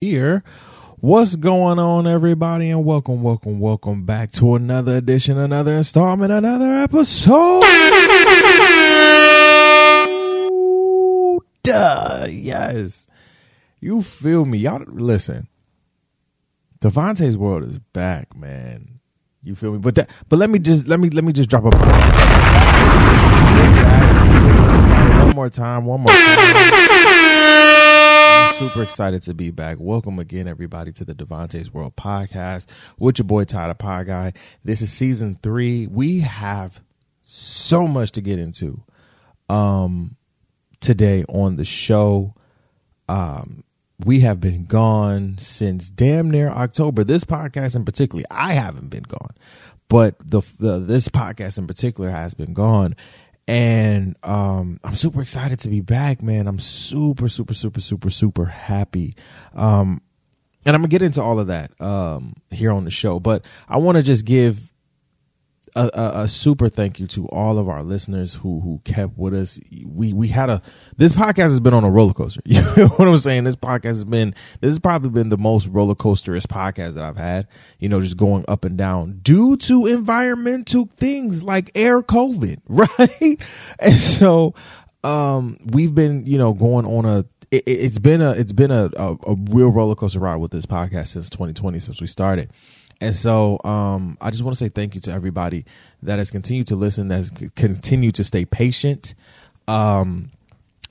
here. What's going on, everybody? And welcome, welcome, welcome back to another edition, another installment, another episode. Duh, yes. You feel me? Y'all listen. Devontae's world is back, man. You feel me? But that, but let me just let me let me just drop a one more time, one more time. Super excited to be back. Welcome again, everybody, to the Devontae's World podcast with your boy Ty the Pie Guy. This is season three. We have so much to get into um today on the show. Um we have been gone since damn near October. This podcast in particular, I haven't been gone, but the, the this podcast in particular has been gone, and um, I'm super excited to be back, man. I'm super, super, super, super, super happy. Um, and I'm gonna get into all of that um, here on the show, but I want to just give a, a, a, super thank you to all of our listeners who who kept with us. We we had a this podcast has been on a roller coaster. You know what I'm saying? This podcast has been this has probably been the most roller coasterous podcast that I've had. You know, just going up and down due to environmental things like air COVID, right? And so um we've been you know going on a it, has been a it's been a, a a real roller coaster ride with this podcast since 2020 since we started and so um, I just want to say thank you to everybody that has continued to listen, that has continued to stay patient um,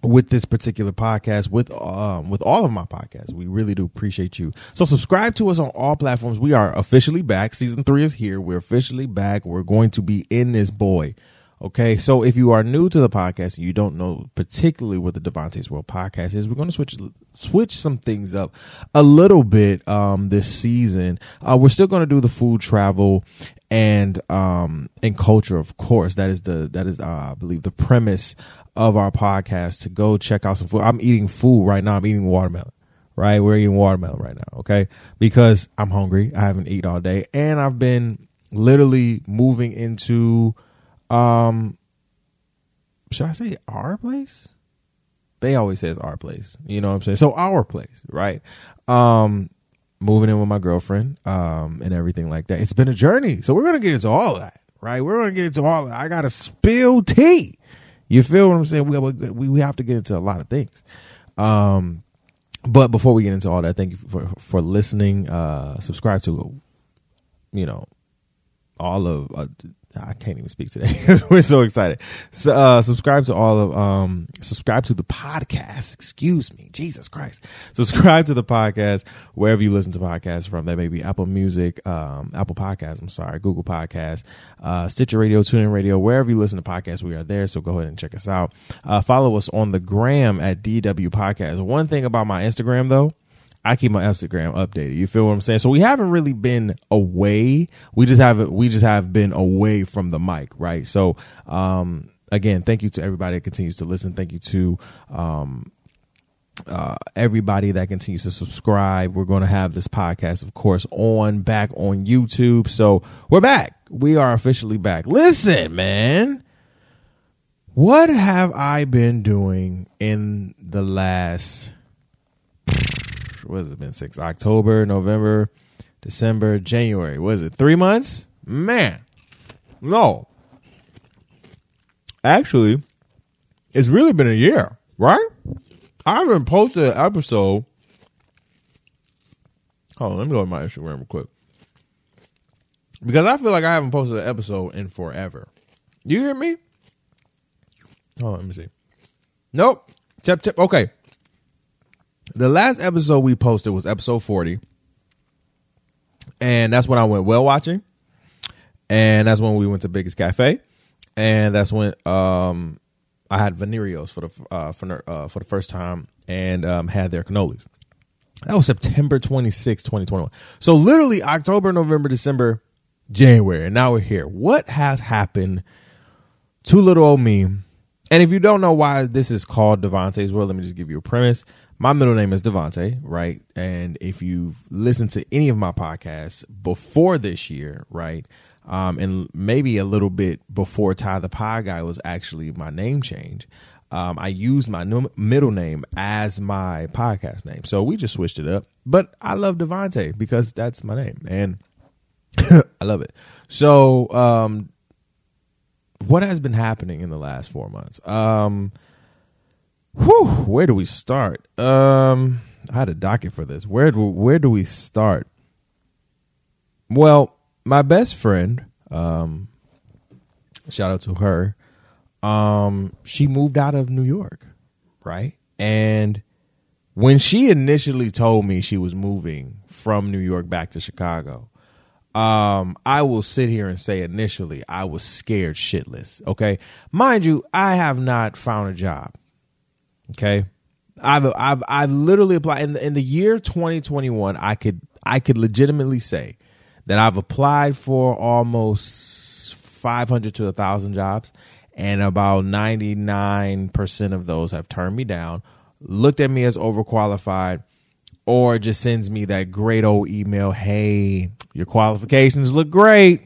with this particular podcast, with um, with all of my podcasts. We really do appreciate you. So subscribe to us on all platforms. We are officially back. Season three is here. We're officially back. We're going to be in this boy. Okay, so if you are new to the podcast and you don't know particularly what the Devontae's World podcast is, we're going to switch switch some things up a little bit um, this season. Uh, we're still going to do the food travel and um, and culture, of course. That is the that is uh, I believe the premise of our podcast. To go check out some food. I'm eating food right now. I'm eating watermelon. Right, we're eating watermelon right now. Okay, because I'm hungry. I haven't eaten all day, and I've been literally moving into um, should I say our place? They always says our place. You know what I'm saying? So our place, right? Um, moving in with my girlfriend, um, and everything like that. It's been a journey. So we're gonna get into all of that, right? We're gonna get into all of that. I gotta spill tea. You feel what I'm saying? We, we we have to get into a lot of things. Um, but before we get into all that, thank you for for listening. Uh, subscribe to, you know, all of uh, I can't even speak today because we're so excited. So, uh, subscribe to all of, um, subscribe to the podcast. Excuse me. Jesus Christ. Subscribe to the podcast wherever you listen to podcasts from. That may be Apple Music, um, Apple Podcasts. I'm sorry, Google Podcasts, uh, Stitcher Radio, TuneIn Radio, wherever you listen to podcasts, we are there. So go ahead and check us out. Uh, follow us on the gram at DW Podcast. One thing about my Instagram though, I keep my Instagram updated. You feel what I'm saying? So we haven't really been away. We just haven't. We just have been away from the mic, right? So, um, again, thank you to everybody that continues to listen. Thank you to, um, uh, everybody that continues to subscribe. We're going to have this podcast, of course, on back on YouTube. So we're back. We are officially back. Listen, man. What have I been doing in the last what has it been? Six October, November, December, January. Was it three months? Man, no. Actually, it's really been a year, right? I haven't posted an episode. Hold on, let me go to my Instagram real quick. Because I feel like I haven't posted an episode in forever. You hear me? Oh, let me see. Nope. Tip, tip. Okay. The last episode we posted was episode 40. And that's when I went well watching. And that's when we went to Biggest Cafe. And that's when um I had Veniero's for the uh, for, uh, for the first time and um, had their cannolis. That was September 26, 2021. So literally October, November, December, January, and now we're here. What has happened to little old me? And if you don't know why this is called Devontae's World, let me just give you a premise my middle name is Devonte, right? And if you've listened to any of my podcasts before this year, right, um, and maybe a little bit before Ty the Pie Guy was actually my name change, um, I used my middle name as my podcast name. So we just switched it up. But I love Devonte because that's my name. And I love it. So, um, what has been happening in the last four months? Um, whew, where do we start? Um, I had a docket for this. Where do, where do we start? Well, my best friend, um, shout out to her. Um, she moved out of New York, right? And when she initially told me she was moving from New York back to Chicago, um, I will sit here and say initially I was scared shitless. Okay. Mind you, I have not found a job. Okay. I've I've I've literally applied in the, in the year 2021. I could I could legitimately say that I've applied for almost 500 to a thousand jobs, and about 99 percent of those have turned me down, looked at me as overqualified, or just sends me that great old email. Hey, your qualifications look great,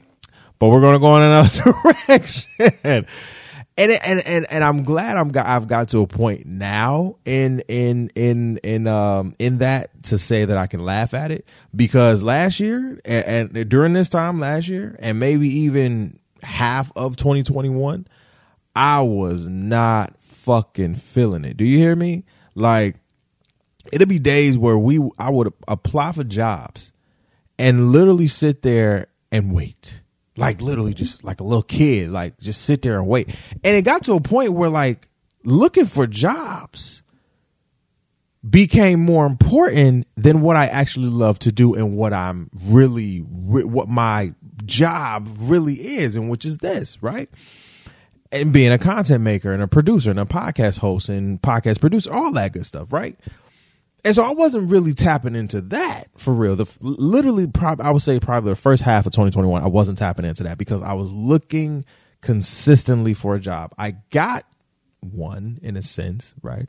but we're going to go in another direction and and and and I'm glad I'm got I've got to a point now in in in in um in that to say that I can laugh at it because last year and, and during this time last year and maybe even half of 2021 I was not fucking feeling it. Do you hear me? Like it'll be days where we I would apply for jobs and literally sit there and wait like literally just like a little kid, like just sit there and wait. And it got to a point where like looking for jobs became more important than what I actually love to do and what I'm really what my job really is and which is this, right? And being a content maker and a producer and a podcast host and podcast producer, all that good stuff, right? And so I wasn't really tapping into that for real. The literally, probably I would say probably the first half of 2021, I wasn't tapping into that because I was looking consistently for a job. I got one in a sense, right?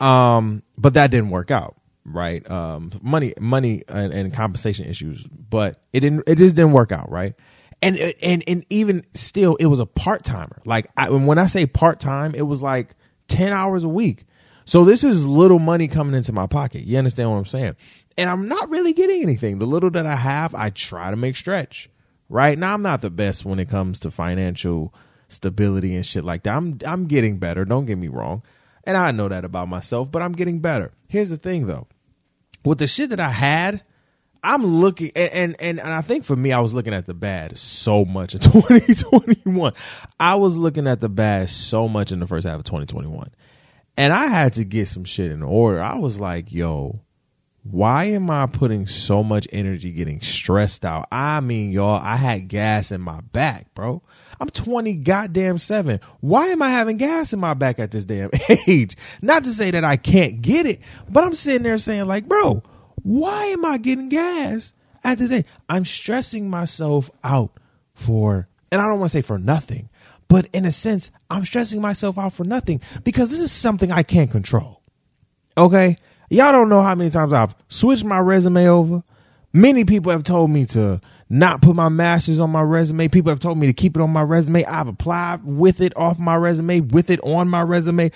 Um, but that didn't work out, right? Um, money, money, and, and compensation issues, but it didn't. It just didn't work out, right? And and and even still, it was a part timer. Like I, when I say part time, it was like ten hours a week. So this is little money coming into my pocket. You understand what I'm saying? And I'm not really getting anything. The little that I have, I try to make stretch. Right now, I'm not the best when it comes to financial stability and shit like that. I'm I'm getting better. Don't get me wrong, and I know that about myself. But I'm getting better. Here's the thing, though, with the shit that I had, I'm looking and, and and I think for me, I was looking at the bad so much in 2021. I was looking at the bad so much in the first half of 2021. And I had to get some shit in order. I was like, yo, why am I putting so much energy getting stressed out? I mean, y'all, I had gas in my back, bro. I'm 20 goddamn seven. Why am I having gas in my back at this damn age? Not to say that I can't get it, but I'm sitting there saying, like, bro, why am I getting gas at this age? I'm stressing myself out for, and I don't want to say for nothing, but in a sense, I'm stressing myself out for nothing because this is something I can't control. Okay? Y'all don't know how many times I've switched my resume over. Many people have told me to not put my master's on my resume. People have told me to keep it on my resume. I've applied with it off my resume, with it on my resume.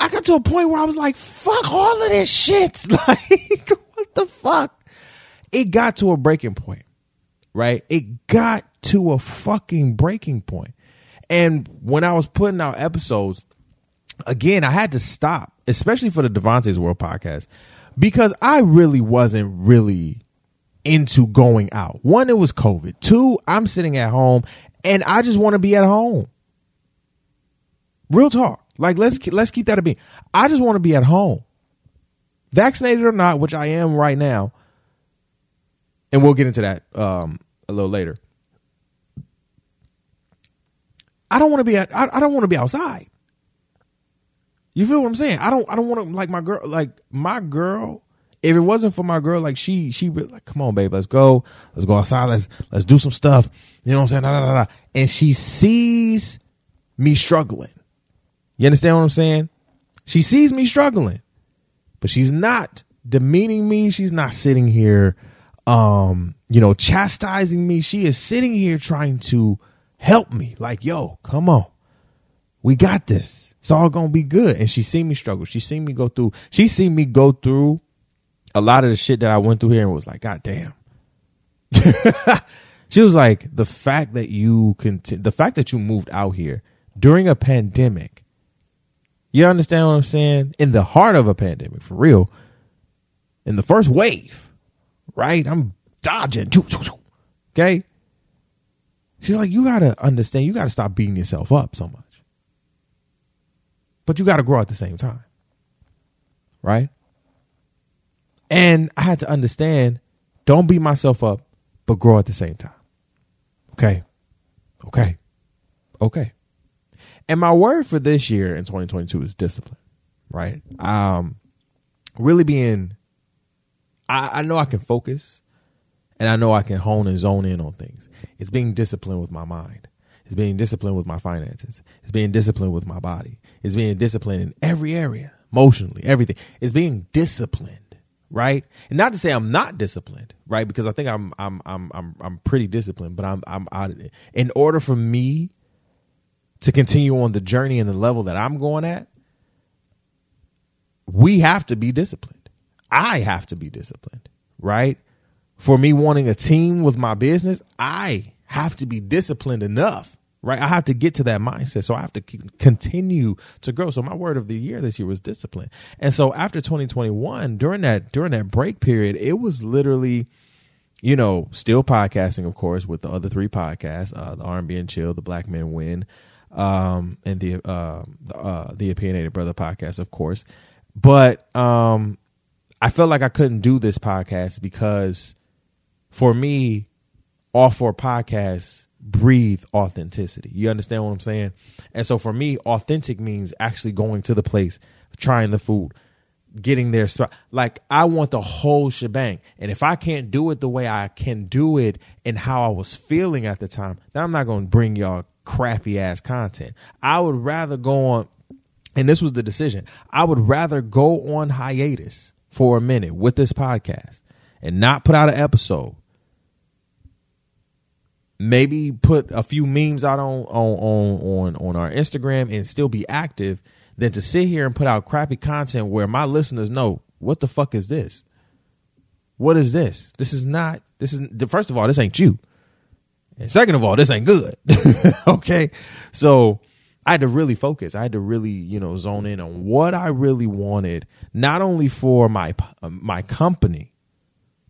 I got to a point where I was like, fuck all of this shit. Like, what the fuck? It got to a breaking point, right? It got to a fucking breaking point. And when I was putting out episodes, again, I had to stop, especially for the Devontae's World podcast, because I really wasn't really into going out. One, it was COVID. Two, I'm sitting at home and I just want to be at home. Real talk. Like let's let's keep that a beat. I just want to be at home. Vaccinated or not, which I am right now. And we'll get into that um, a little later. I don't want to be at, I, I don't want to be outside. You feel what I'm saying? I don't I don't want to like my girl like my girl. If it wasn't for my girl, like she she like, come on, babe, let's go, let's go outside, let's let's do some stuff. You know what I'm saying? And she sees me struggling. You understand what I'm saying? She sees me struggling, but she's not demeaning me. She's not sitting here, um, you know, chastising me. She is sitting here trying to help me. Like, yo, come on. We got this. It's all gonna be good. And she seen me struggle. She seen me go through. She seen me go through a lot of the shit that I went through here, and was like, God damn. she was like, the fact that you conti- the fact that you moved out here during a pandemic. You understand what I'm saying? In the heart of a pandemic, for real. In the first wave, right? I'm dodging. Okay. She's like, you gotta understand, you gotta stop beating yourself up so much. But you gotta grow at the same time. Right? And I had to understand, don't beat myself up, but grow at the same time. Okay. Okay. Okay. And my word for this year in 2022 is discipline, right? Um, really being, I, I know I can focus and I know I can hone and zone in on things. It's being disciplined with my mind. It's being disciplined with my finances. It's being disciplined with my body. It's being disciplined in every area, emotionally, everything. It's being disciplined, right? And not to say I'm not disciplined, right? Because I think I'm I'm I'm I'm I'm pretty disciplined, but I'm I'm out of it. In order for me to continue on the journey and the level that I'm going at, we have to be disciplined. I have to be disciplined, right? For me wanting a team with my business, I have to be disciplined enough, right? I have to get to that mindset. So I have to continue to grow. So my word of the year this year was discipline. And so after 2021, during that, during that break period, it was literally, you know, still podcasting, of course, with the other three podcasts, uh, the R&B and Chill, the Black Men Win, um, and the, uh, the, uh, the Opinionated Brother podcast, of course. But, um, I felt like I couldn't do this podcast because for me, all four podcasts breathe authenticity. You understand what I'm saying? And so for me, authentic means actually going to the place, trying the food, getting there. Like I want the whole shebang. And if I can't do it the way I can do it and how I was feeling at the time, then I'm not going to bring y'all crappy ass content. I would rather go on, and this was the decision. I would rather go on hiatus for a minute with this podcast and not put out an episode maybe put a few memes out on on on on, on our Instagram and still be active than to sit here and put out crappy content where my listeners know what the fuck is this? What is this? This is not this is first of all, this ain't you. And second of all, this ain't good. okay? So I had to really focus. I had to really, you know, zone in on what I really wanted, not only for my my company.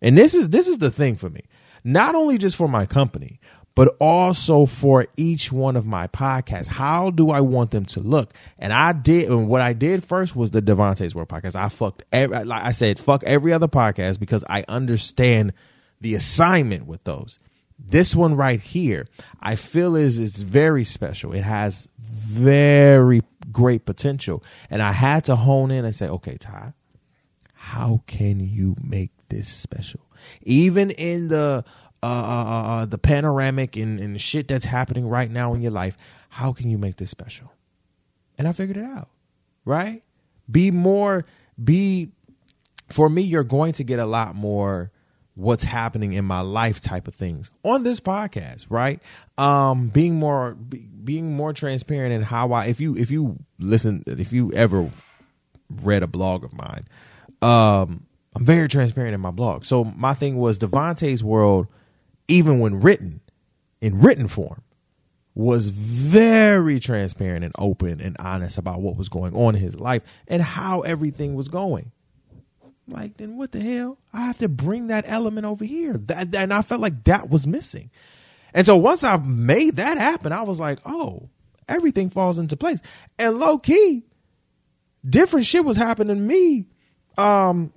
And this is this is the thing for me. Not only just for my company, but also for each one of my podcasts. How do I want them to look? And I did, and what I did first was the Devontae's World podcast. I fucked, every, like I said, fuck every other podcast because I understand the assignment with those. This one right here, I feel is is very special. It has very great potential, and I had to hone in and say, okay, Ty, how can you make this special? Even in the uh, uh, uh, uh, the panoramic and, and shit that's happening right now in your life, how can you make this special? And I figured it out, right? Be more, be, for me, you're going to get a lot more what's happening in my life type of things on this podcast right um being more be, being more transparent in how i if you if you listen if you ever read a blog of mine um i'm very transparent in my blog so my thing was devontae's world even when written in written form, was very transparent and open and honest about what was going on in his life and how everything was going. Like, then what the hell? I have to bring that element over here. That, and I felt like that was missing. And so once I made that happen, I was like, oh, everything falls into place. And low key, different shit was happening to me um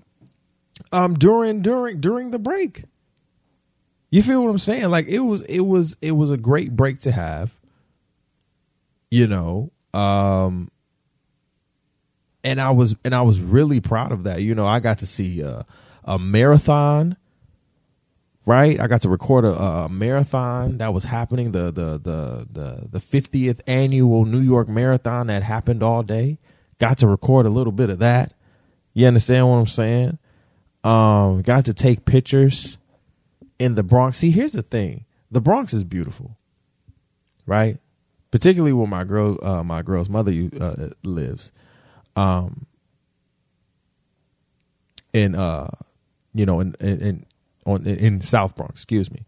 um during during during the break. You feel what I'm saying? Like it was it was it was a great break to have. You know, um and I was and I was really proud of that. You know, I got to see a, a marathon right? I got to record a, a, marathon that was happening the the the the the 50th annual New York Marathon that happened all day. Got to record a little bit of that. You understand what I'm saying? Um, got to take pictures in the Bronx. See, here's the thing: the Bronx is beautiful, right? particularly where my girl, uh, my girl's mother uh, lives, um, in uh, you know, in in on in South Bronx, excuse me.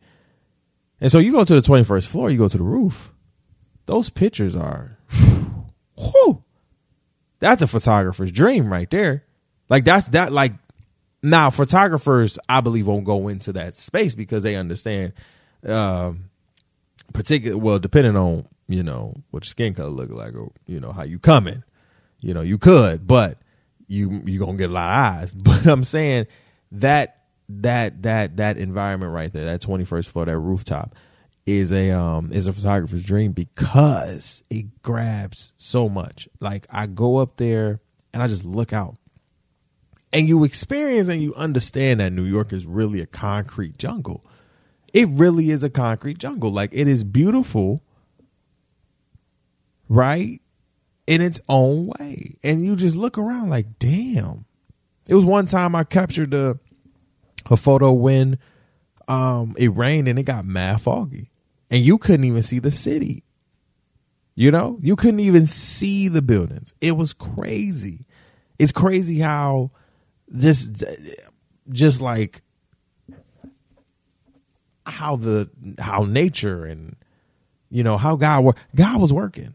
And so you go to the twenty first floor, you go to the roof. Those pictures are, whew, that's a photographer's dream right there. Like that's that like now photographers I believe won't go into that space because they understand um particular well depending on you know what your skin color look like or you know how you coming. You know you could but you you gonna get a lot of eyes. But i'm saying that that that that environment right there that 21st floor that rooftop is a um is a photographer's dream because it grabs so much. Like i go up there and i just look out and you experience and you understand that new york is really a concrete jungle it really is a concrete jungle. Like it is beautiful, right? In its own way. And you just look around like, damn. It was one time I captured a, a photo when um, it rained and it got mad foggy. And you couldn't even see the city. You know, you couldn't even see the buildings. It was crazy. It's crazy how this just like how the how nature and you know how God work. God was working,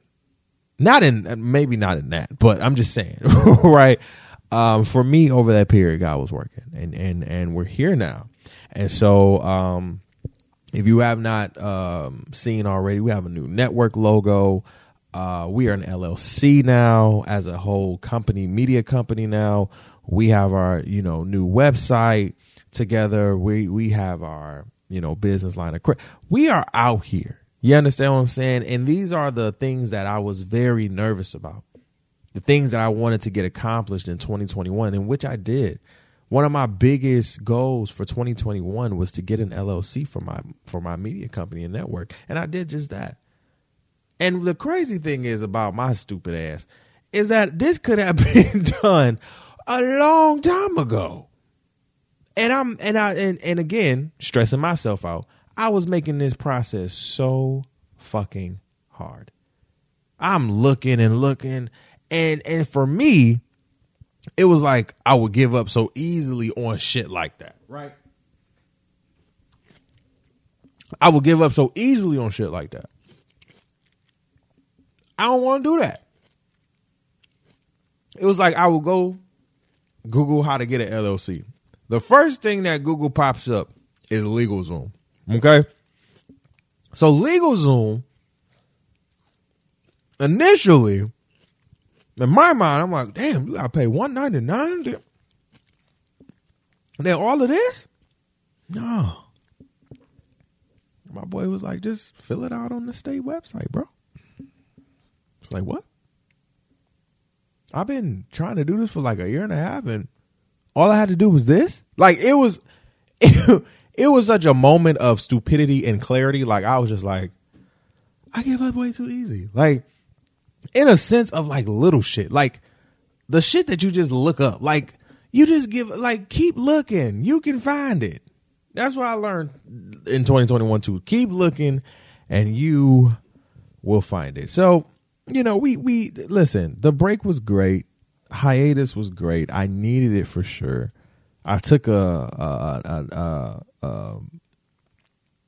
not in maybe not in that, but I'm just saying, right? Um, for me, over that period, God was working, and and and we're here now, and so um, if you have not um, seen already, we have a new network logo. Uh, we are an LLC now as a whole company, media company now. We have our, you know, new website together. We we have our you know, business line of credit. We are out here. You understand what I'm saying? And these are the things that I was very nervous about. The things that I wanted to get accomplished in 2021, and which I did. One of my biggest goals for 2021 was to get an LLC for my for my media company and network, and I did just that. And the crazy thing is about my stupid ass is that this could have been done a long time ago and I'm and I and, and again stressing myself out. I was making this process so fucking hard. I'm looking and looking and and for me it was like I would give up so easily on shit like that, right? I would give up so easily on shit like that. I don't want to do that. It was like I would go Google how to get an LLC the first thing that Google pops up is LegalZoom. Okay. So LegalZoom, initially, in my mind, I'm like, damn, you gotta pay one ninety nine. Then all of this? No. My boy was like, just fill it out on the state website, bro. It's like, what? I've been trying to do this for like a year and a half, and all I had to do was this. Like it was, it, it was such a moment of stupidity and clarity. Like I was just like, I give up way too easy. Like in a sense of like little shit, like the shit that you just look up. Like you just give, like keep looking. You can find it. That's what I learned in 2021 too. Keep looking, and you will find it. So you know, we we listen. The break was great hiatus was great. I needed it for sure. I took a, a, a, um,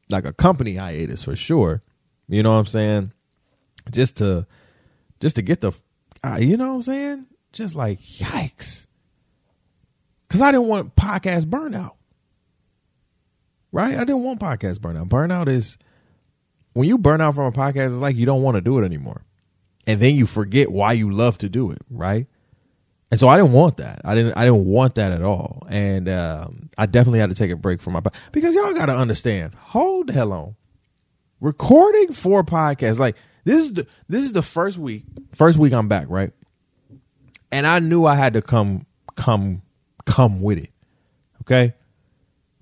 like a company hiatus for sure. You know what I'm saying? Just to just to get the uh, you know what I'm saying? Just like yikes. Cuz I didn't want podcast burnout. Right? I didn't want podcast burnout. Burnout is when you burn out from a podcast it's like you don't want to do it anymore. And then you forget why you love to do it, right? And so I didn't want that. I didn't. I didn't want that at all. And um, I definitely had to take a break from my because y'all got to understand. Hold the hell on. Recording four podcasts like this is the this is the first week. First week I'm back, right? And I knew I had to come come come with it. Okay,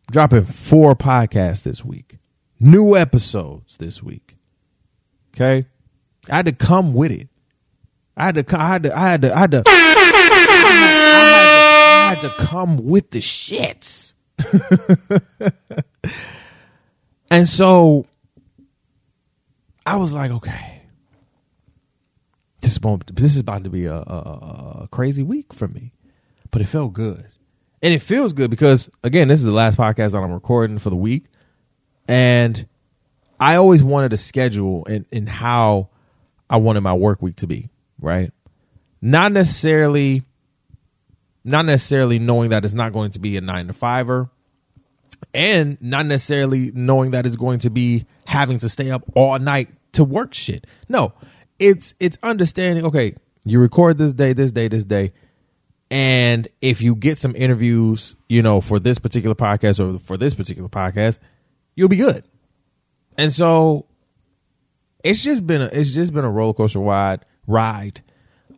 dropping four podcasts this week. New episodes this week. Okay, I had to come with it. I had to. I had to. I had to. I had to. I had to come with the shits. and so I was like, okay, this is about, this is about to be a, a, a crazy week for me, but it felt good, and it feels good because again, this is the last podcast that I'm recording for the week, and I always wanted a schedule and and how I wanted my work week to be, right? Not necessarily, not necessarily knowing that it's not going to be a nine to fiver, and not necessarily knowing that it's going to be having to stay up all night to work shit. No, it's it's understanding. Okay, you record this day, this day, this day, and if you get some interviews, you know, for this particular podcast or for this particular podcast, you'll be good. And so it's just been a, it's just been a roller coaster wide ride.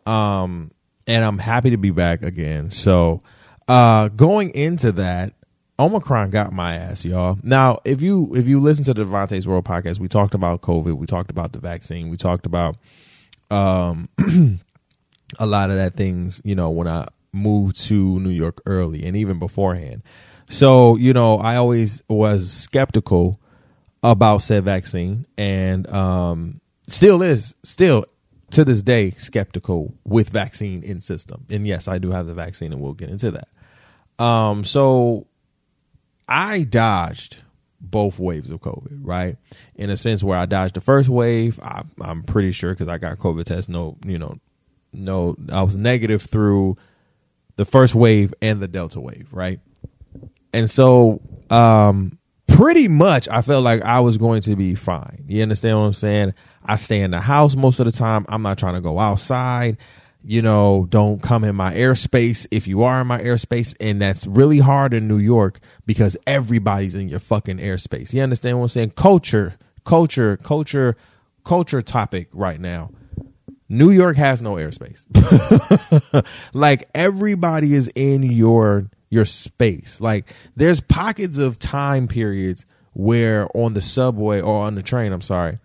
Um, and I'm happy to be back again. So, uh, going into that, Omicron got my ass, y'all. Now, if you if you listen to the Devontae's World podcast, we talked about COVID, we talked about the vaccine, we talked about um a lot of that things, you know, when I moved to New York early and even beforehand. So, you know, I always was skeptical about said vaccine and um still is still to this day skeptical with vaccine in system. And yes, I do have the vaccine and we'll get into that. Um so I dodged both waves of COVID, right? In a sense where I dodged the first wave, I, am pretty sure because I got COVID test. No, you know, no, I was negative through the first wave and the Delta wave, right? And so, um, pretty much I felt like I was going to be fine. You understand what I'm saying? I stay in the house most of the time. I'm not trying to go outside you know, don't come in my airspace if you are in my airspace. And that's really hard in New York because everybody's in your fucking airspace. You understand what I'm saying? Culture, culture, culture, culture topic right now. New York has no airspace. like everybody is in your your space. Like there's pockets of time periods where on the subway or on the train, I'm sorry,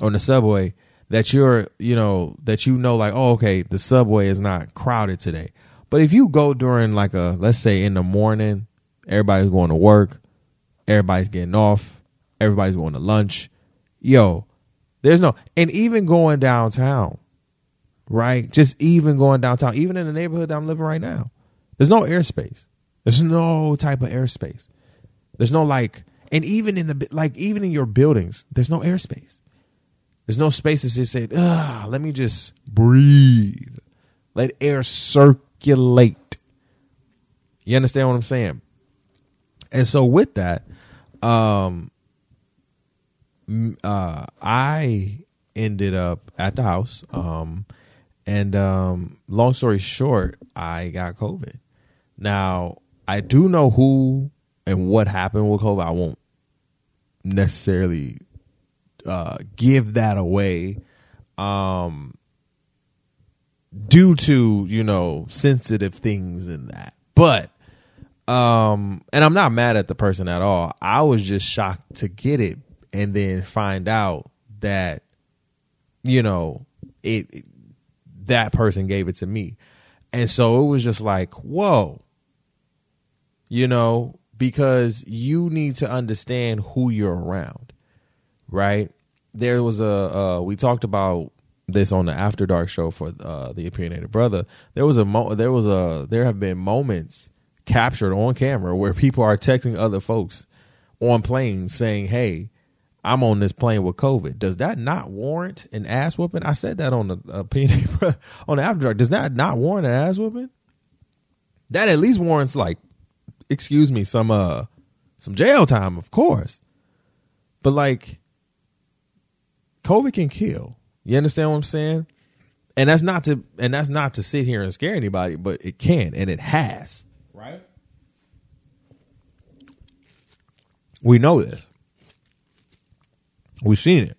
on the subway, that you're, you know, that you know, like, oh, okay, the subway is not crowded today. But if you go during like a, let's say in the morning, everybody's going to work, everybody's getting off, everybody's going to lunch, yo, there's no, and even going downtown, right? Just even going downtown, even in the neighborhood that I'm living right now, there's no airspace. There's no type of airspace. There's no like, and even in the like, even in your buildings, there's no airspace. There's no spaces to say, ah, let me just breathe. Let air circulate. You understand what I'm saying? And so with that, um uh I ended up at the house. Um and um long story short, I got COVID. Now, I do know who and what happened with COVID. I won't necessarily uh, give that away. Um, due to you know sensitive things in that. But um and i'm not mad at the person at all. I was just shocked to get it and then find out that you know it, it that person gave it to me. And so it was just like whoa you know because you need to understand who you're around right? There was a uh, we talked about this on the After Dark show for uh, the opinionated brother. There was a mo- there was a there have been moments captured on camera where people are texting other folks on planes saying, "Hey, I'm on this plane with COVID." Does that not warrant an ass whooping? I said that on the opinionated on the After Dark. Does that not warrant an ass whooping? That at least warrants like, excuse me, some uh some jail time, of course. But like COVID can kill. You understand what I'm saying? And that's not to and that's not to sit here and scare anybody, but it can and it has. Right? We know this. We've seen it.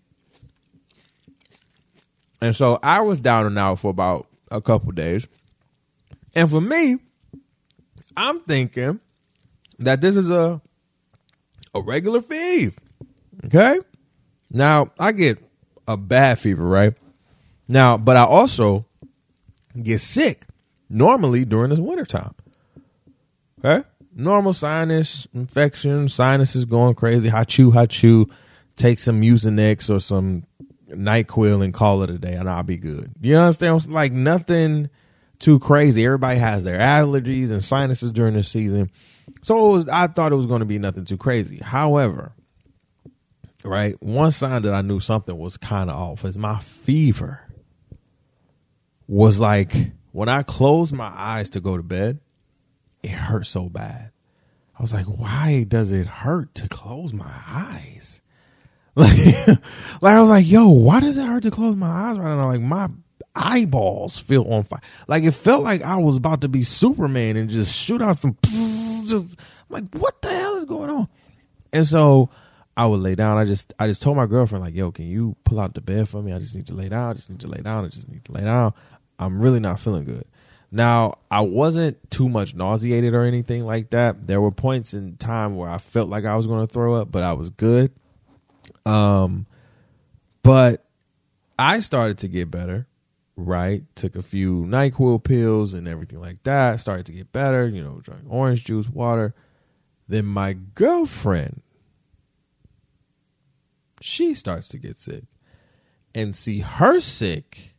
And so I was down and out for about a couple days. And for me, I'm thinking that this is a a regular fever. Okay? Now, I get a bad fever, right? Now, but I also get sick normally during this wintertime. Okay? Normal sinus infection, sinuses going crazy, hot chew, take some Mucinex or some NyQuil and call it a day and I'll be good. You understand? Like nothing too crazy. Everybody has their allergies and sinuses during the season. So was, I thought it was going to be nothing too crazy. However, right, one sign that I knew something was kind of off is my fever was like when I closed my eyes to go to bed, it hurt so bad. I was like, why does it hurt to close my eyes? Like, like I was like, yo, why does it hurt to close my eyes right now? Like my eyeballs feel on fire. Like it felt like I was about to be Superman and just shoot out some. Just, I'm like, what the hell is going on? And so I would lay down. I just I just told my girlfriend like, yo, can you pull out the bed for me? I just need to lay down. I just need to lay down. I just need to lay down. I'm really not feeling good. Now, I wasn't too much nauseated or anything like that. There were points in time where I felt like I was going to throw up, but I was good. Um, but I started to get better, right? Took a few NyQuil pills and everything like that. Started to get better, you know, drank orange juice, water. Then my girlfriend, she starts to get sick. And see her sick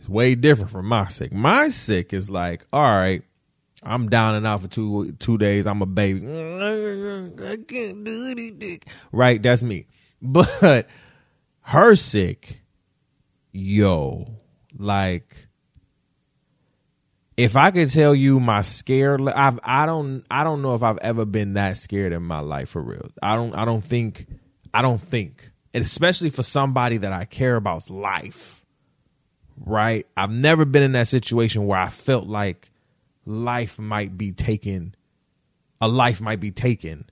is way different from my sick. My sick is like, all right, I'm down and out for two two days. I'm a baby. I can't do anything. Right, that's me. But her sick, yo, like if I could tell you my scared I've I don't I don't know if I've ever been that scared in my life for real. I don't I don't think I don't think. Especially for somebody that I care about's life right? I've never been in that situation where I felt like life might be taken, a life might be taken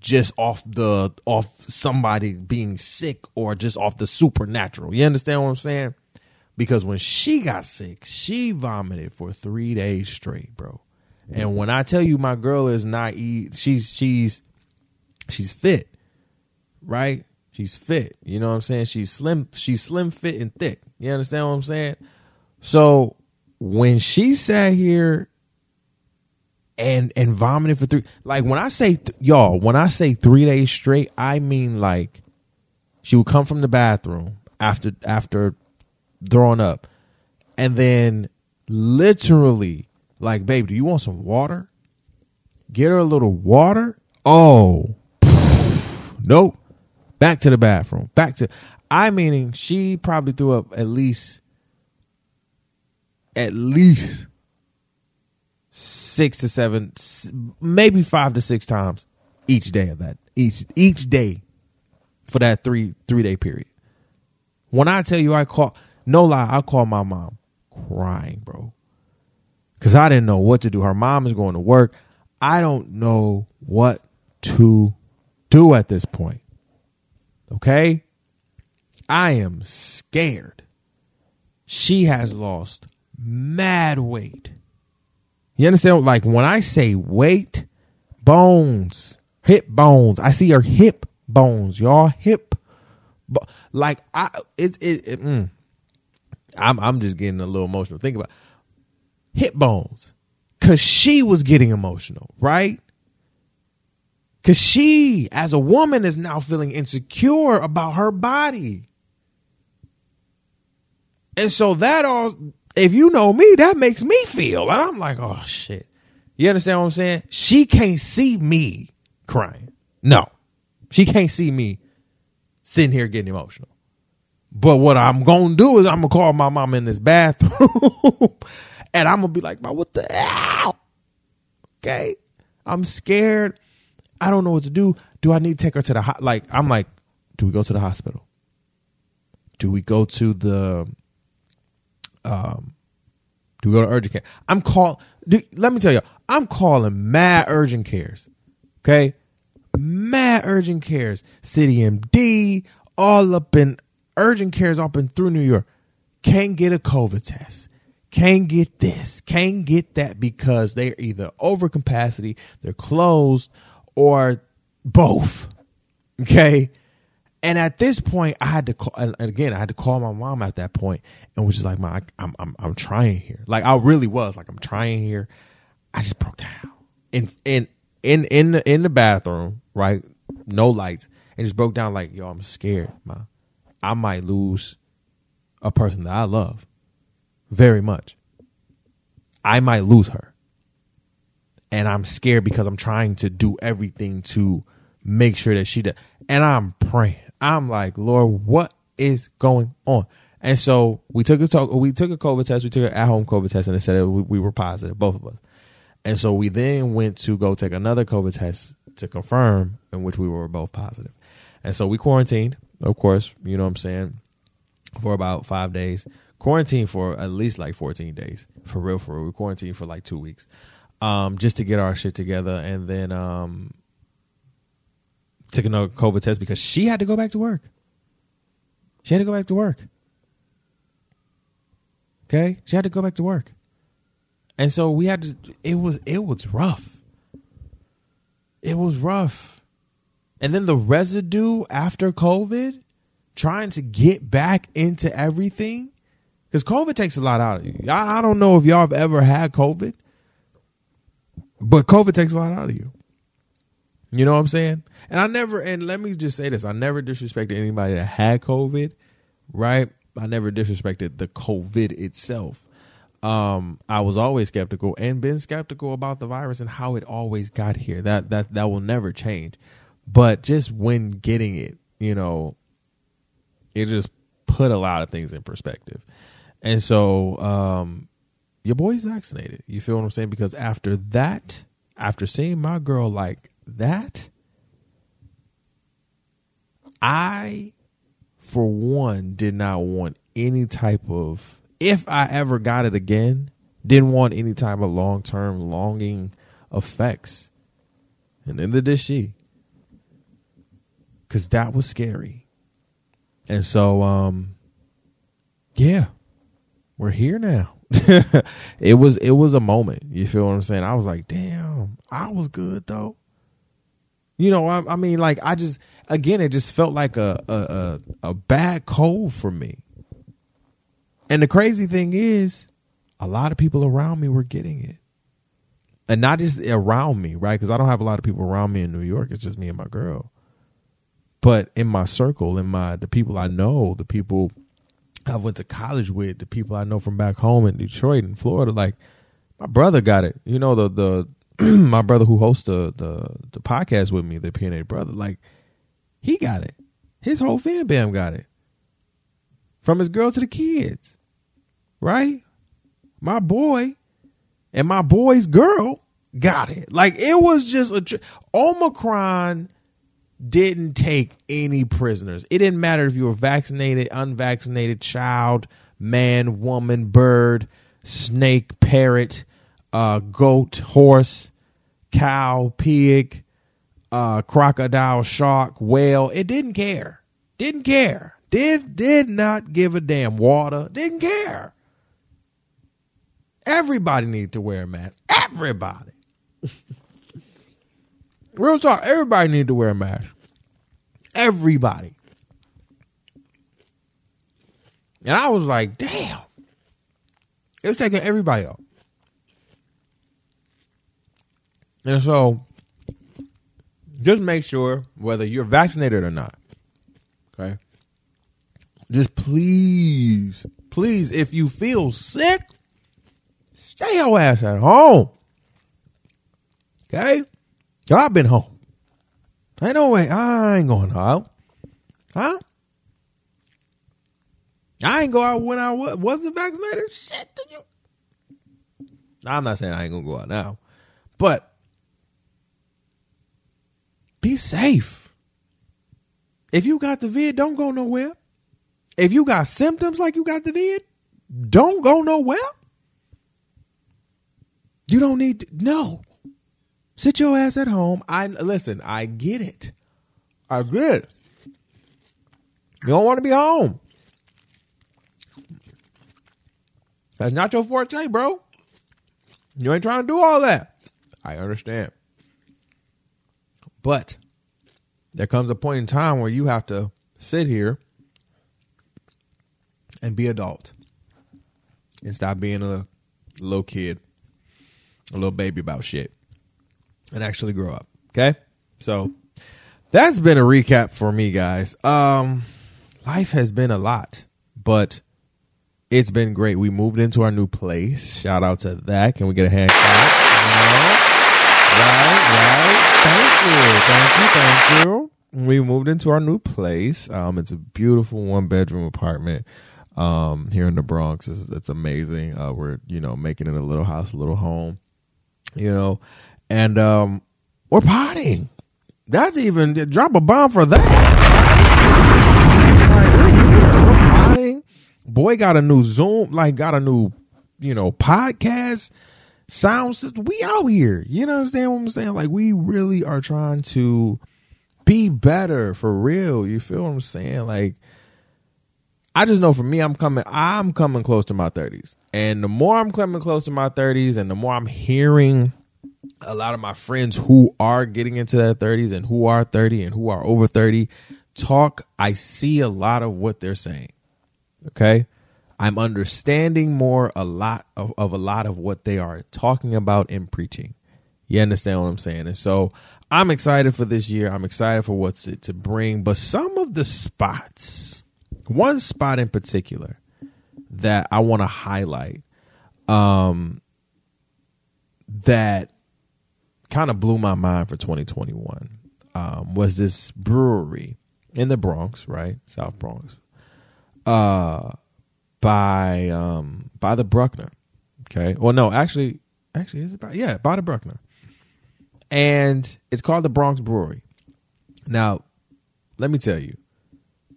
just off the off somebody being sick or just off the supernatural. You understand what I'm saying? Because when she got sick, she vomited for three days straight, bro. And when I tell you my girl is not eat, she's she's she's fit, right? She's fit. You know what I'm saying? She's slim. She's slim, fit, and thick. You understand what I'm saying? So when she sat here and and vomited for three, like when I say y'all, when I say three days straight, I mean like she would come from the bathroom after after throwing up, and then literally like, babe, do you want some water? Get her a little water. Oh, nope back to the bathroom, back to. I meaning she probably threw up at least, at least six to seven, maybe five to six times each day of that each each day for that three three day period. When I tell you I call no lie, I call my mom crying, bro. Cause I didn't know what to do. Her mom is going to work. I don't know what to do at this point. Okay? I am scared. She has lost mad weight. You understand? Like when I say weight, bones, hip bones. I see her hip bones, y'all. Hip, bo- like I, it's it. it mm. I'm I'm just getting a little emotional. Think about hip bones, cause she was getting emotional, right? Cause she, as a woman, is now feeling insecure about her body. And so that all, if you know me, that makes me feel. And I'm like, oh shit. You understand what I'm saying? She can't see me crying. No. She can't see me sitting here getting emotional. But what I'm gonna do is I'm gonna call my mom in this bathroom and I'm gonna be like, what the hell? Okay. I'm scared I don't know what to do. Do I need to take her to the ho-? like? I'm like, do we go to the hospital? Do we go to the um? Do we go to urgent care? I'm call. Let me tell you, I'm calling mad urgent cares. Okay, mad urgent cares, City MD, all up in urgent cares and through New York. Can't get a COVID test. Can't get this. Can't get that because they're either over capacity, they're closed, or both. Okay. And at this point, I had to call, and again, I had to call my mom at that point and was just like, "My, I'm, I'm, I'm trying here." Like I really was, like I'm trying here. I just broke down in, in, in, in the in the bathroom, right? No lights, and just broke down like, "Yo, I'm scared, ma. I might lose a person that I love very much. I might lose her. And I'm scared because I'm trying to do everything to make sure that she does. And I'm praying. I'm like, Lord, what is going on? And so we took a talk, we took a COVID test. We took an at home COVID test, and it said we, we were positive, both of us. And so we then went to go take another COVID test to confirm, in which we were both positive. And so we quarantined, of course, you know what I'm saying, for about five days. Quarantined for at least like 14 days. For real, for real. We quarantined for like two weeks. Um, just to get our shit together. And then um took another COVID test because she had to go back to work. She had to go back to work. Okay? She had to go back to work. And so we had to it was it was rough. It was rough. And then the residue after COVID, trying to get back into everything. Because COVID takes a lot out of you. I, I don't know if y'all have ever had COVID, but COVID takes a lot out of you. You know what I'm saying? And I never, and let me just say this I never disrespected anybody that had COVID, right? I never disrespected the COVID itself. Um, I was always skeptical and been skeptical about the virus and how it always got here. That that that will never change. But just when getting it, you know, it just put a lot of things in perspective. And so um your boy's vaccinated. You feel what I'm saying? Because after that, after seeing my girl like that, I, for one, did not want any type of, if I ever got it again, didn't want any type of long term longing effects. And neither did she. Cause that was scary. And so, um, yeah, we're here now. it was it was a moment. You feel what I'm saying? I was like, damn, I was good though. You know, I, I mean, like I just again, it just felt like a, a a a bad cold for me. And the crazy thing is, a lot of people around me were getting it, and not just around me, right? Because I don't have a lot of people around me in New York. It's just me and my girl. But in my circle, in my the people I know, the people I went to college with, the people I know from back home in Detroit and Florida, like my brother got it. You know, the the my brother who hosts the, the the podcast with me, the PNA brother, like he got it. His whole fan bam got it. From his girl to the kids. Right? My boy and my boy's girl got it. Like it was just a tr- Omicron didn't take any prisoners. It didn't matter if you were vaccinated, unvaccinated, child, man, woman, bird, snake, parrot, uh, goat, horse, cow, pig, uh, crocodile, shark, whale. It didn't care. Didn't care. Did did not give a damn. Water didn't care. Everybody needs to wear a mask. Everybody. Real talk. Everybody need to wear a mask. Everybody. And I was like, damn. It was taking everybody out. And so just make sure whether you're vaccinated or not. Okay. Just please, please, if you feel sick, stay your ass at home. Okay? I've been home. Ain't no way. I ain't going out. Huh? I ain't go out when I wasn't vaccinated. Shit, did you? I'm not saying I ain't gonna go out now, but be safe. If you got the vid, don't go nowhere. If you got symptoms like you got the vid, don't go nowhere. You don't need to, no. Sit your ass at home. I listen, I get it. I get it. You don't want to be home. That's not your forte, bro. You ain't trying to do all that. I understand. But there comes a point in time where you have to sit here and be adult and stop being a little kid, a little baby about shit, and actually grow up. Okay? So that's been a recap for me, guys. Um, life has been a lot, but it's been great. We moved into our new place. Shout out to that. Can we get a hand clap? Right, right. Thank you. Thank you. Thank you. We moved into our new place. Um, it's a beautiful one bedroom apartment um, here in the Bronx. It's, it's amazing. Uh, we're, you know, making it a little house, a little home, you know, and um, we're partying. That's even drop a bomb for that. We're potting. Boy got a new Zoom, like got a new, you know, podcast sound system. We out here. You know understand what I'm saying? Like we really are trying to be better for real. You feel what I'm saying? Like I just know for me, I'm coming, I'm coming close to my 30s. And the more I'm coming close to my 30s and the more I'm hearing a lot of my friends who are getting into their 30s and who are 30 and who are over 30 talk, I see a lot of what they're saying. Okay. I'm understanding more a lot of, of a lot of what they are talking about in preaching. You understand what I'm saying? And so I'm excited for this year. I'm excited for what's it to bring. But some of the spots, one spot in particular that I want to highlight, um, that kind of blew my mind for 2021 um, was this brewery in the Bronx, right, South Bronx, uh, by um, by the Bruckner. Okay, well, no, actually, actually, is it by yeah, by the Bruckner, and it's called the Bronx Brewery. Now, let me tell you,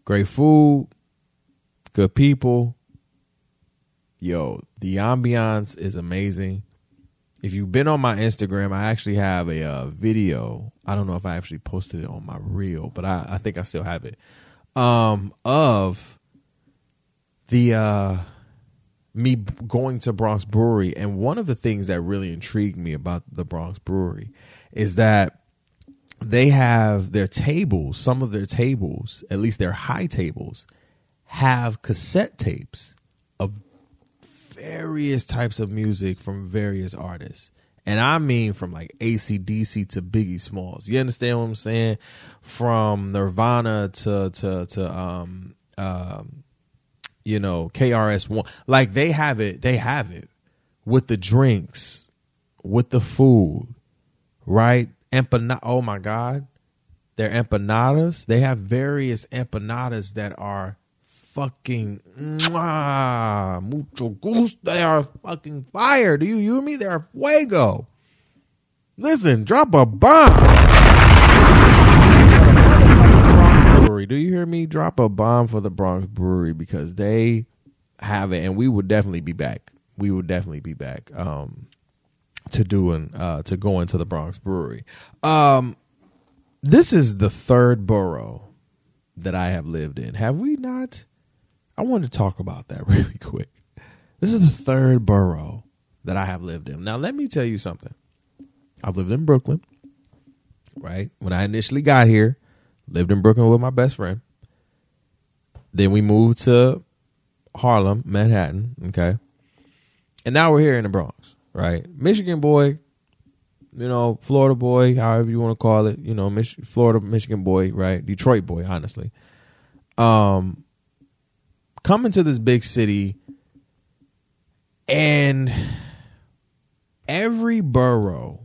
great food, good people. Yo, the ambiance is amazing if you've been on my Instagram, I actually have a uh, video. I don't know if I actually posted it on my reel, but I, I think I still have it. Um, of the uh, me going to Bronx Brewery, and one of the things that really intrigued me about the Bronx Brewery is that they have their tables. Some of their tables, at least their high tables, have cassette tapes various types of music from various artists. And I mean from like ACDC to Biggie Smalls. You understand what I'm saying? From Nirvana to to to um um you know, KRS One. Like they have it, they have it with the drinks, with the food, right? Empanada oh my God. They're empanadas. They have various empanadas that are fucking mwah, mucho gusto. They are fucking fire. Do you hear me? They are fuego. Listen, drop a bomb. Brewery. Do you hear me? Drop a bomb for the Bronx Brewery because they have it, and we would definitely be back. We would definitely be back um, to doing uh, to go into the Bronx Brewery. Um, this is the third borough that I have lived in. Have we not? I wanted to talk about that really quick. This is the third borough that I have lived in. Now, let me tell you something. I've lived in Brooklyn, right? When I initially got here, lived in Brooklyn with my best friend. Then we moved to Harlem, Manhattan, okay? And now we're here in the Bronx, right? Michigan boy, you know, Florida boy, however you want to call it, you know, Mich- Florida, Michigan boy, right? Detroit boy, honestly. Um, coming to this big city and every borough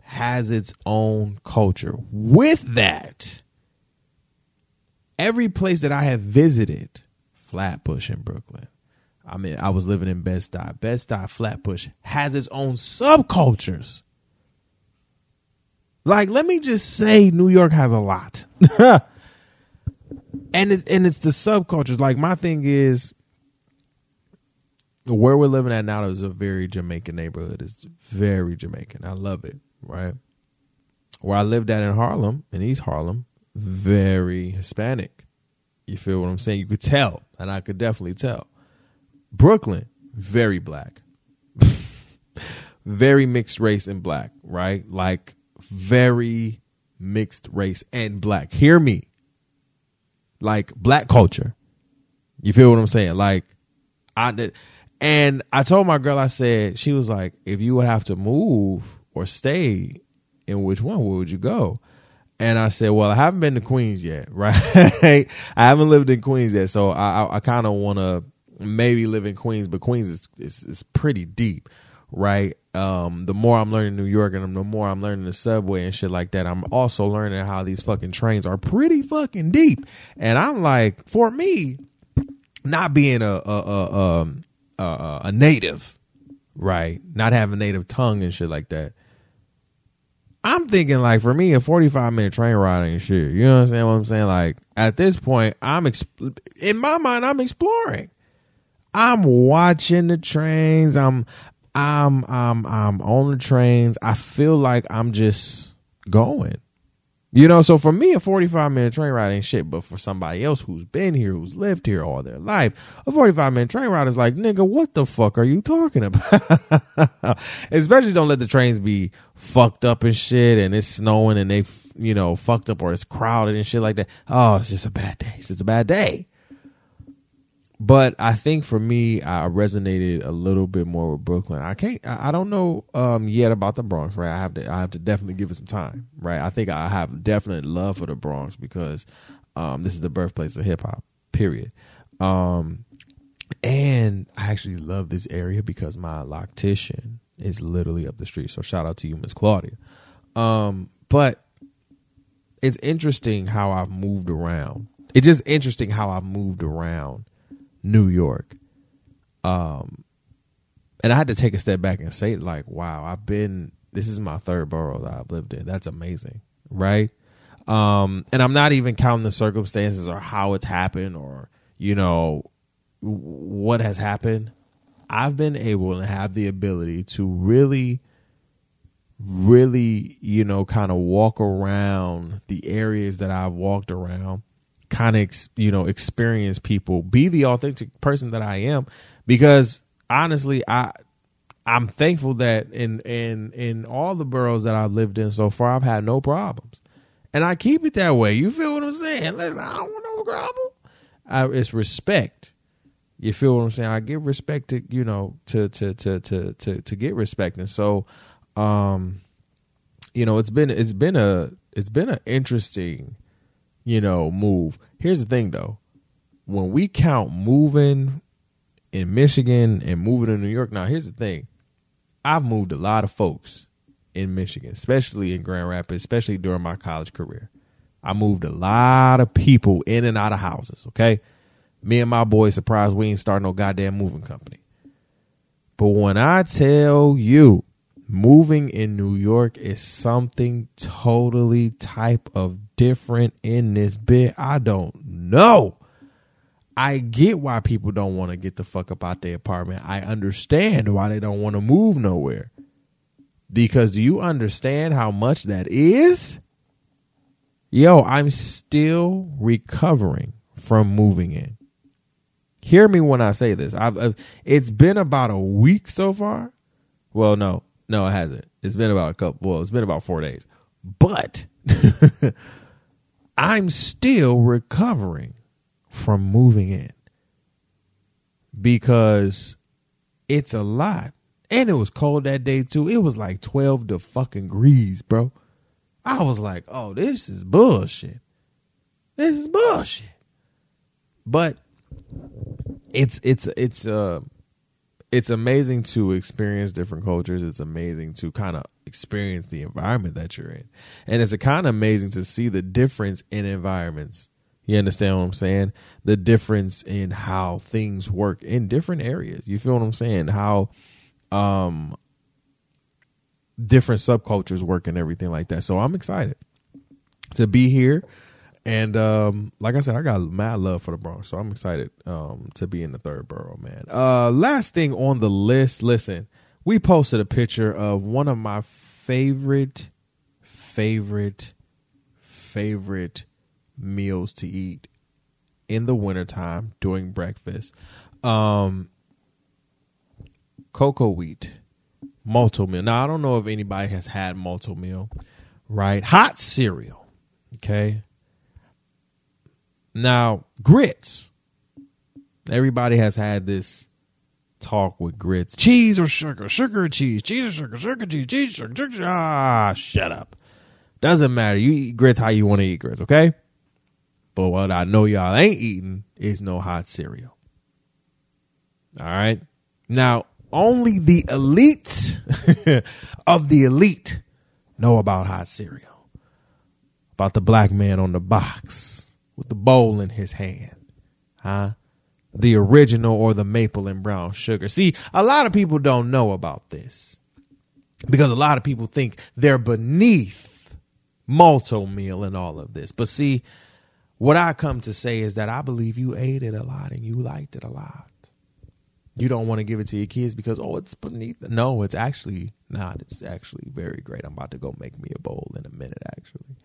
has its own culture. With that, every place that I have visited, Flatbush in Brooklyn, I mean, I was living in Bed-Stuy. Bed-Stuy, Flatbush has its own subcultures. Like, let me just say, New York has a lot. and it, and it's the subcultures. Like my thing is, where we're living at now is a very Jamaican neighborhood. It's very Jamaican. I love it. Right where I lived at in Harlem, in East Harlem, very Hispanic. You feel what I'm saying? You could tell, and I could definitely tell. Brooklyn, very black. very mixed race and black, right? Like very mixed race and black. Hear me like black culture. You feel what I'm saying? Like I did and I told my girl, I said, she was like, if you would have to move or stay, in which one, where would you go? And I said, well, I haven't been to Queens yet, right? I haven't lived in Queens yet, so I I, I kind of want to maybe live in Queens, but Queens is, is is pretty deep, right? Um, the more I'm learning New York and the more I'm learning the subway and shit like that, I'm also learning how these fucking trains are pretty fucking deep. And I'm like, for me, not being a a a, um, a, a native, right? Not having a native tongue and shit like that. I'm thinking like for me a 45 minute train ride and shit. You know what I'm saying? What I'm saying? Like at this point, I'm exp- in my mind, I'm exploring. I'm watching the trains. I'm I'm I'm I'm on the trains. I feel like I'm just going. You know, so for me, a 45 minute train ride ain't shit, but for somebody else who's been here, who's lived here all their life, a 45 minute train ride is like, nigga, what the fuck are you talking about? Especially don't let the trains be fucked up and shit and it's snowing and they, you know, fucked up or it's crowded and shit like that. Oh, it's just a bad day. It's just a bad day. But I think for me, I resonated a little bit more with Brooklyn. I can't, I don't know um, yet about the Bronx, right? I have to, I have to definitely give it some time, right? I think I have definite love for the Bronx because um, this is the birthplace of hip hop. Period. Um, and I actually love this area because my loctician is literally up the street. So shout out to you, Miss Claudia. Um, but it's interesting how I've moved around. It's just interesting how I've moved around New York. Um, and I had to take a step back and say, like, wow, I've been, this is my third borough that I've lived in. That's amazing, right? Um, and I'm not even counting the circumstances or how it's happened or, you know, what has happened. I've been able to have the ability to really, really, you know, kind of walk around the areas that I've walked around kind of ex, you know experience people be the authentic person that i am because honestly i i'm thankful that in in in all the boroughs that i've lived in so far i've had no problems. And i keep it that way. You feel what i'm saying? Listen, i don't want no problem. I, it's respect. You feel what i'm saying? I give respect to you know to to to to to, to get respect. And so um you know it's been it's been a it's been an interesting you know, move. Here's the thing though. When we count moving in Michigan and moving to New York, now here's the thing. I've moved a lot of folks in Michigan, especially in Grand Rapids, especially during my college career. I moved a lot of people in and out of houses, okay? Me and my boy surprised we ain't starting no goddamn moving company. But when I tell you moving in New York is something totally type of different in this bit. I don't know. I get why people don't want to get the fuck up out their apartment. I understand why they don't want to move nowhere. Because do you understand how much that is? Yo, I'm still recovering from moving in. Hear me when I say this. I've, I've it's been about a week so far. Well, no, no, it hasn't. It's been about a couple. Well, it's been about four days, but I'm still recovering from moving in because it's a lot. And it was cold that day too. It was like 12 to fucking degrees, bro. I was like, oh, this is bullshit. This is bullshit. But it's it's it's uh it's amazing to experience different cultures. It's amazing to kind of experience the environment that you're in. And it's kind of amazing to see the difference in environments. You understand what I'm saying? The difference in how things work in different areas. You feel what I'm saying? How um different subcultures work and everything like that. So I'm excited to be here and um, like I said, I got mad love for the Bronx, so I'm excited um, to be in the third borough, man. Uh, last thing on the list, listen, we posted a picture of one of my favorite, favorite, favorite meals to eat in the wintertime during breakfast. Um, cocoa wheat, Malt-O-Meal. Now, I don't know if anybody has had Malt-O-Meal, right? Hot cereal, okay? Now, grits. Everybody has had this talk with grits. Cheese or sugar? Sugar or cheese? Cheese or sugar? Sugar, cheese, cheese, sugar, sugar. Ah, shut up. Doesn't matter. You eat grits how you want to eat grits, okay? But what I know y'all ain't eating is no hot cereal. All right. Now, only the elite of the elite know about hot cereal. About the black man on the box with the bowl in his hand. Huh? The original or the maple and brown sugar. See, a lot of people don't know about this because a lot of people think they're beneath Malt-O-Meal and all of this. But see, what I come to say is that I believe you ate it a lot and you liked it a lot. You don't want to give it to your kids because oh, it's beneath. No, it's actually not. It's actually very great. I'm about to go make me a bowl in a minute, actually.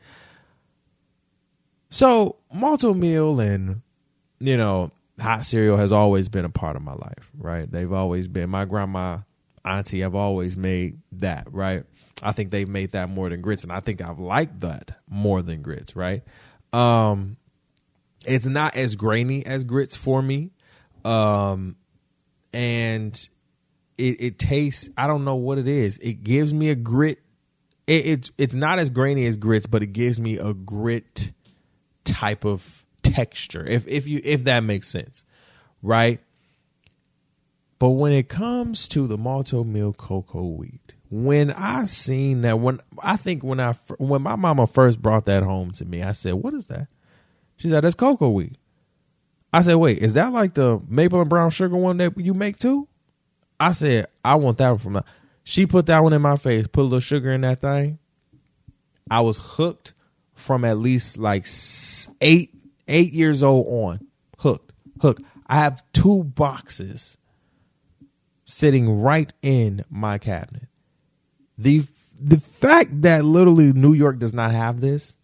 So Malt-O-Meal and you know hot cereal has always been a part of my life, right? They've always been my grandma, auntie have always made that, right? I think they've made that more than grits, and I think I've liked that more than grits, right? Um, it's not as grainy as grits for me. Um, and it, it tastes, I don't know what it is. It gives me a grit. It, it's, it's not as grainy as grits, but it gives me a grit type of texture. If, if you, if that makes sense, right? But when it comes to the Malt-O-Meal cocoa wheat, when I seen that, when I think when I when my mama first brought that home to me, I said, "What is that?" She said, that's cocoa wheat. I said, wait, is that like the maple and brown sugar one that you make too? I said, I want that one from that. She put that one in my face, put a little sugar in that thing. I was hooked from at least like eight, eight years old on. Hooked, hooked. I have two boxes sitting right in my cabinet. The the fact that literally New York does not have this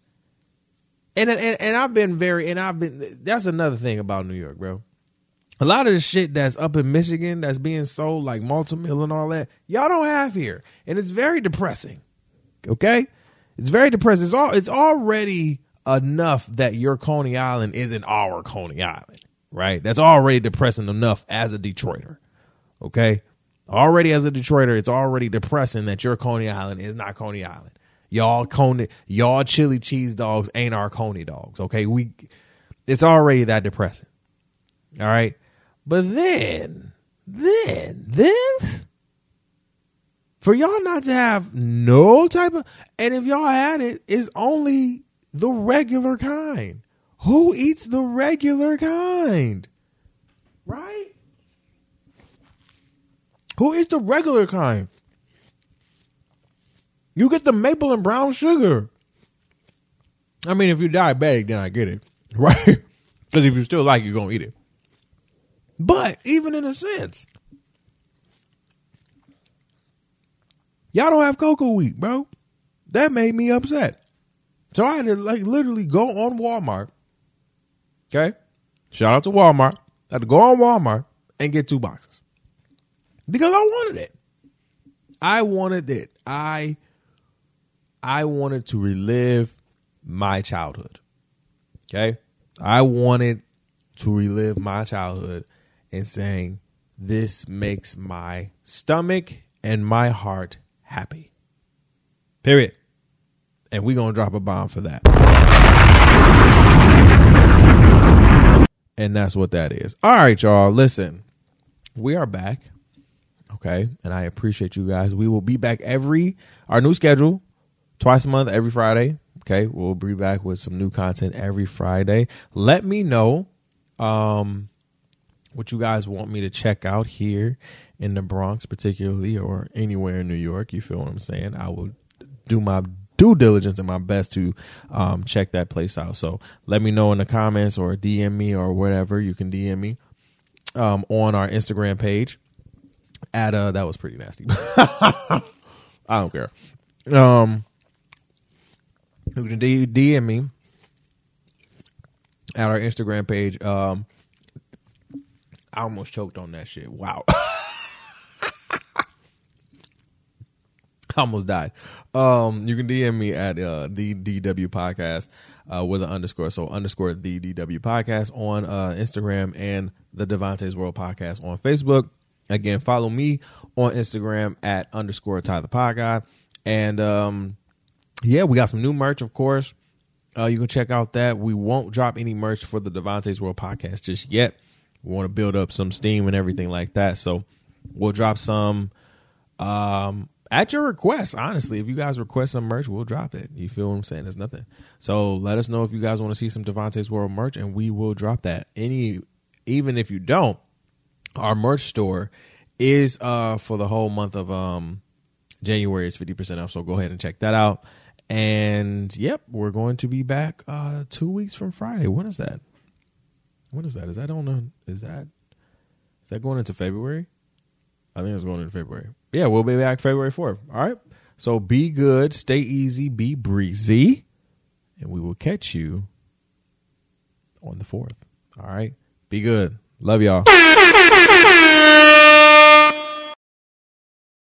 and, and and I've been very and I've been that's another thing about New York, bro. A lot of the shit that's up in Michigan that's being sold like Malt-O-Meal and all that, y'all don't have here. And it's very depressing. Okay? It's very depressing. It's all it's already enough that your Coney Island isn't our Coney Island, right? That's already depressing enough as a Detroiter. Okay? Already as a Detroiter, it's already depressing that your Coney Island is not Coney Island. Y'all Coney, y'all chili cheese dogs ain't our Coney dogs. Okay, we, it's already that depressing. All right, but then, then, then, for y'all not to have no type of, and if y'all had it, it's only the regular kind. Who eats the regular kind? Right? Who eats the regular kind? You get the maple and brown sugar. I mean, if you're diabetic, then I get it, right? Because if you still like, it, you're gonna eat it. But even in a sense, y'all don't have cocoa wheat, bro. That made me upset. So I had to like literally go on Walmart. Okay, shout out to Walmart. I had to go on Walmart and get two boxes because I wanted it. I wanted it. I I wanted to relive my childhood. Okay. I wanted to relive my childhood and saying, this makes my stomach and my heart happy. Period. And we're going to drop a bomb for that. And that's what that is. All right, y'all. Listen, we are back. Okay. And I appreciate you guys. We will be back every, our new schedule twice a month, every Friday. Okay, we'll be back with some new content every Friday. Let me know um, what you guys want me to check out here in the Bronx, particularly, or anywhere in New York. You feel what I'm saying? I will do my due diligence and my best to um, check that place out. So let me know in the comments or DM me or whatever. You can DM me um, on our Instagram page. At uh, that was pretty nasty. I don't care. Um, who can DM me at our Instagram page. Um, I almost choked on that shit. Wow. almost died. Um, you can DM me at uh, the DW podcast uh, with an underscore. So underscore the DW podcast on uh, Instagram and the Devontae's World podcast on Facebook. Again, follow me on Instagram at underscore Ty the Pod Guy. And um, yeah, we got some new merch, of course. Uh, you can check out that. We won't drop any merch for the Devontae's World podcast just yet. We want to build up some steam and everything like that. So we'll drop some um, at your request. Honestly, if you guys request some merch, we'll drop it. You feel what I'm saying? There's nothing. So let us know if you guys want to see some Devontae's World merch, and we will drop that. Any, even if you don't, our merch store is uh for the whole month of um January is 50% off. So go ahead and check that out. And yep, we're going to be back uh two weeks from Friday. When is that? When is that? Is that on a, is that is that going into February? I think it's going into February. Yeah, we'll be back February 4th. All right. So be good, stay easy, be breezy, and we will catch you on the 4th. All right. Be good. Love y'all.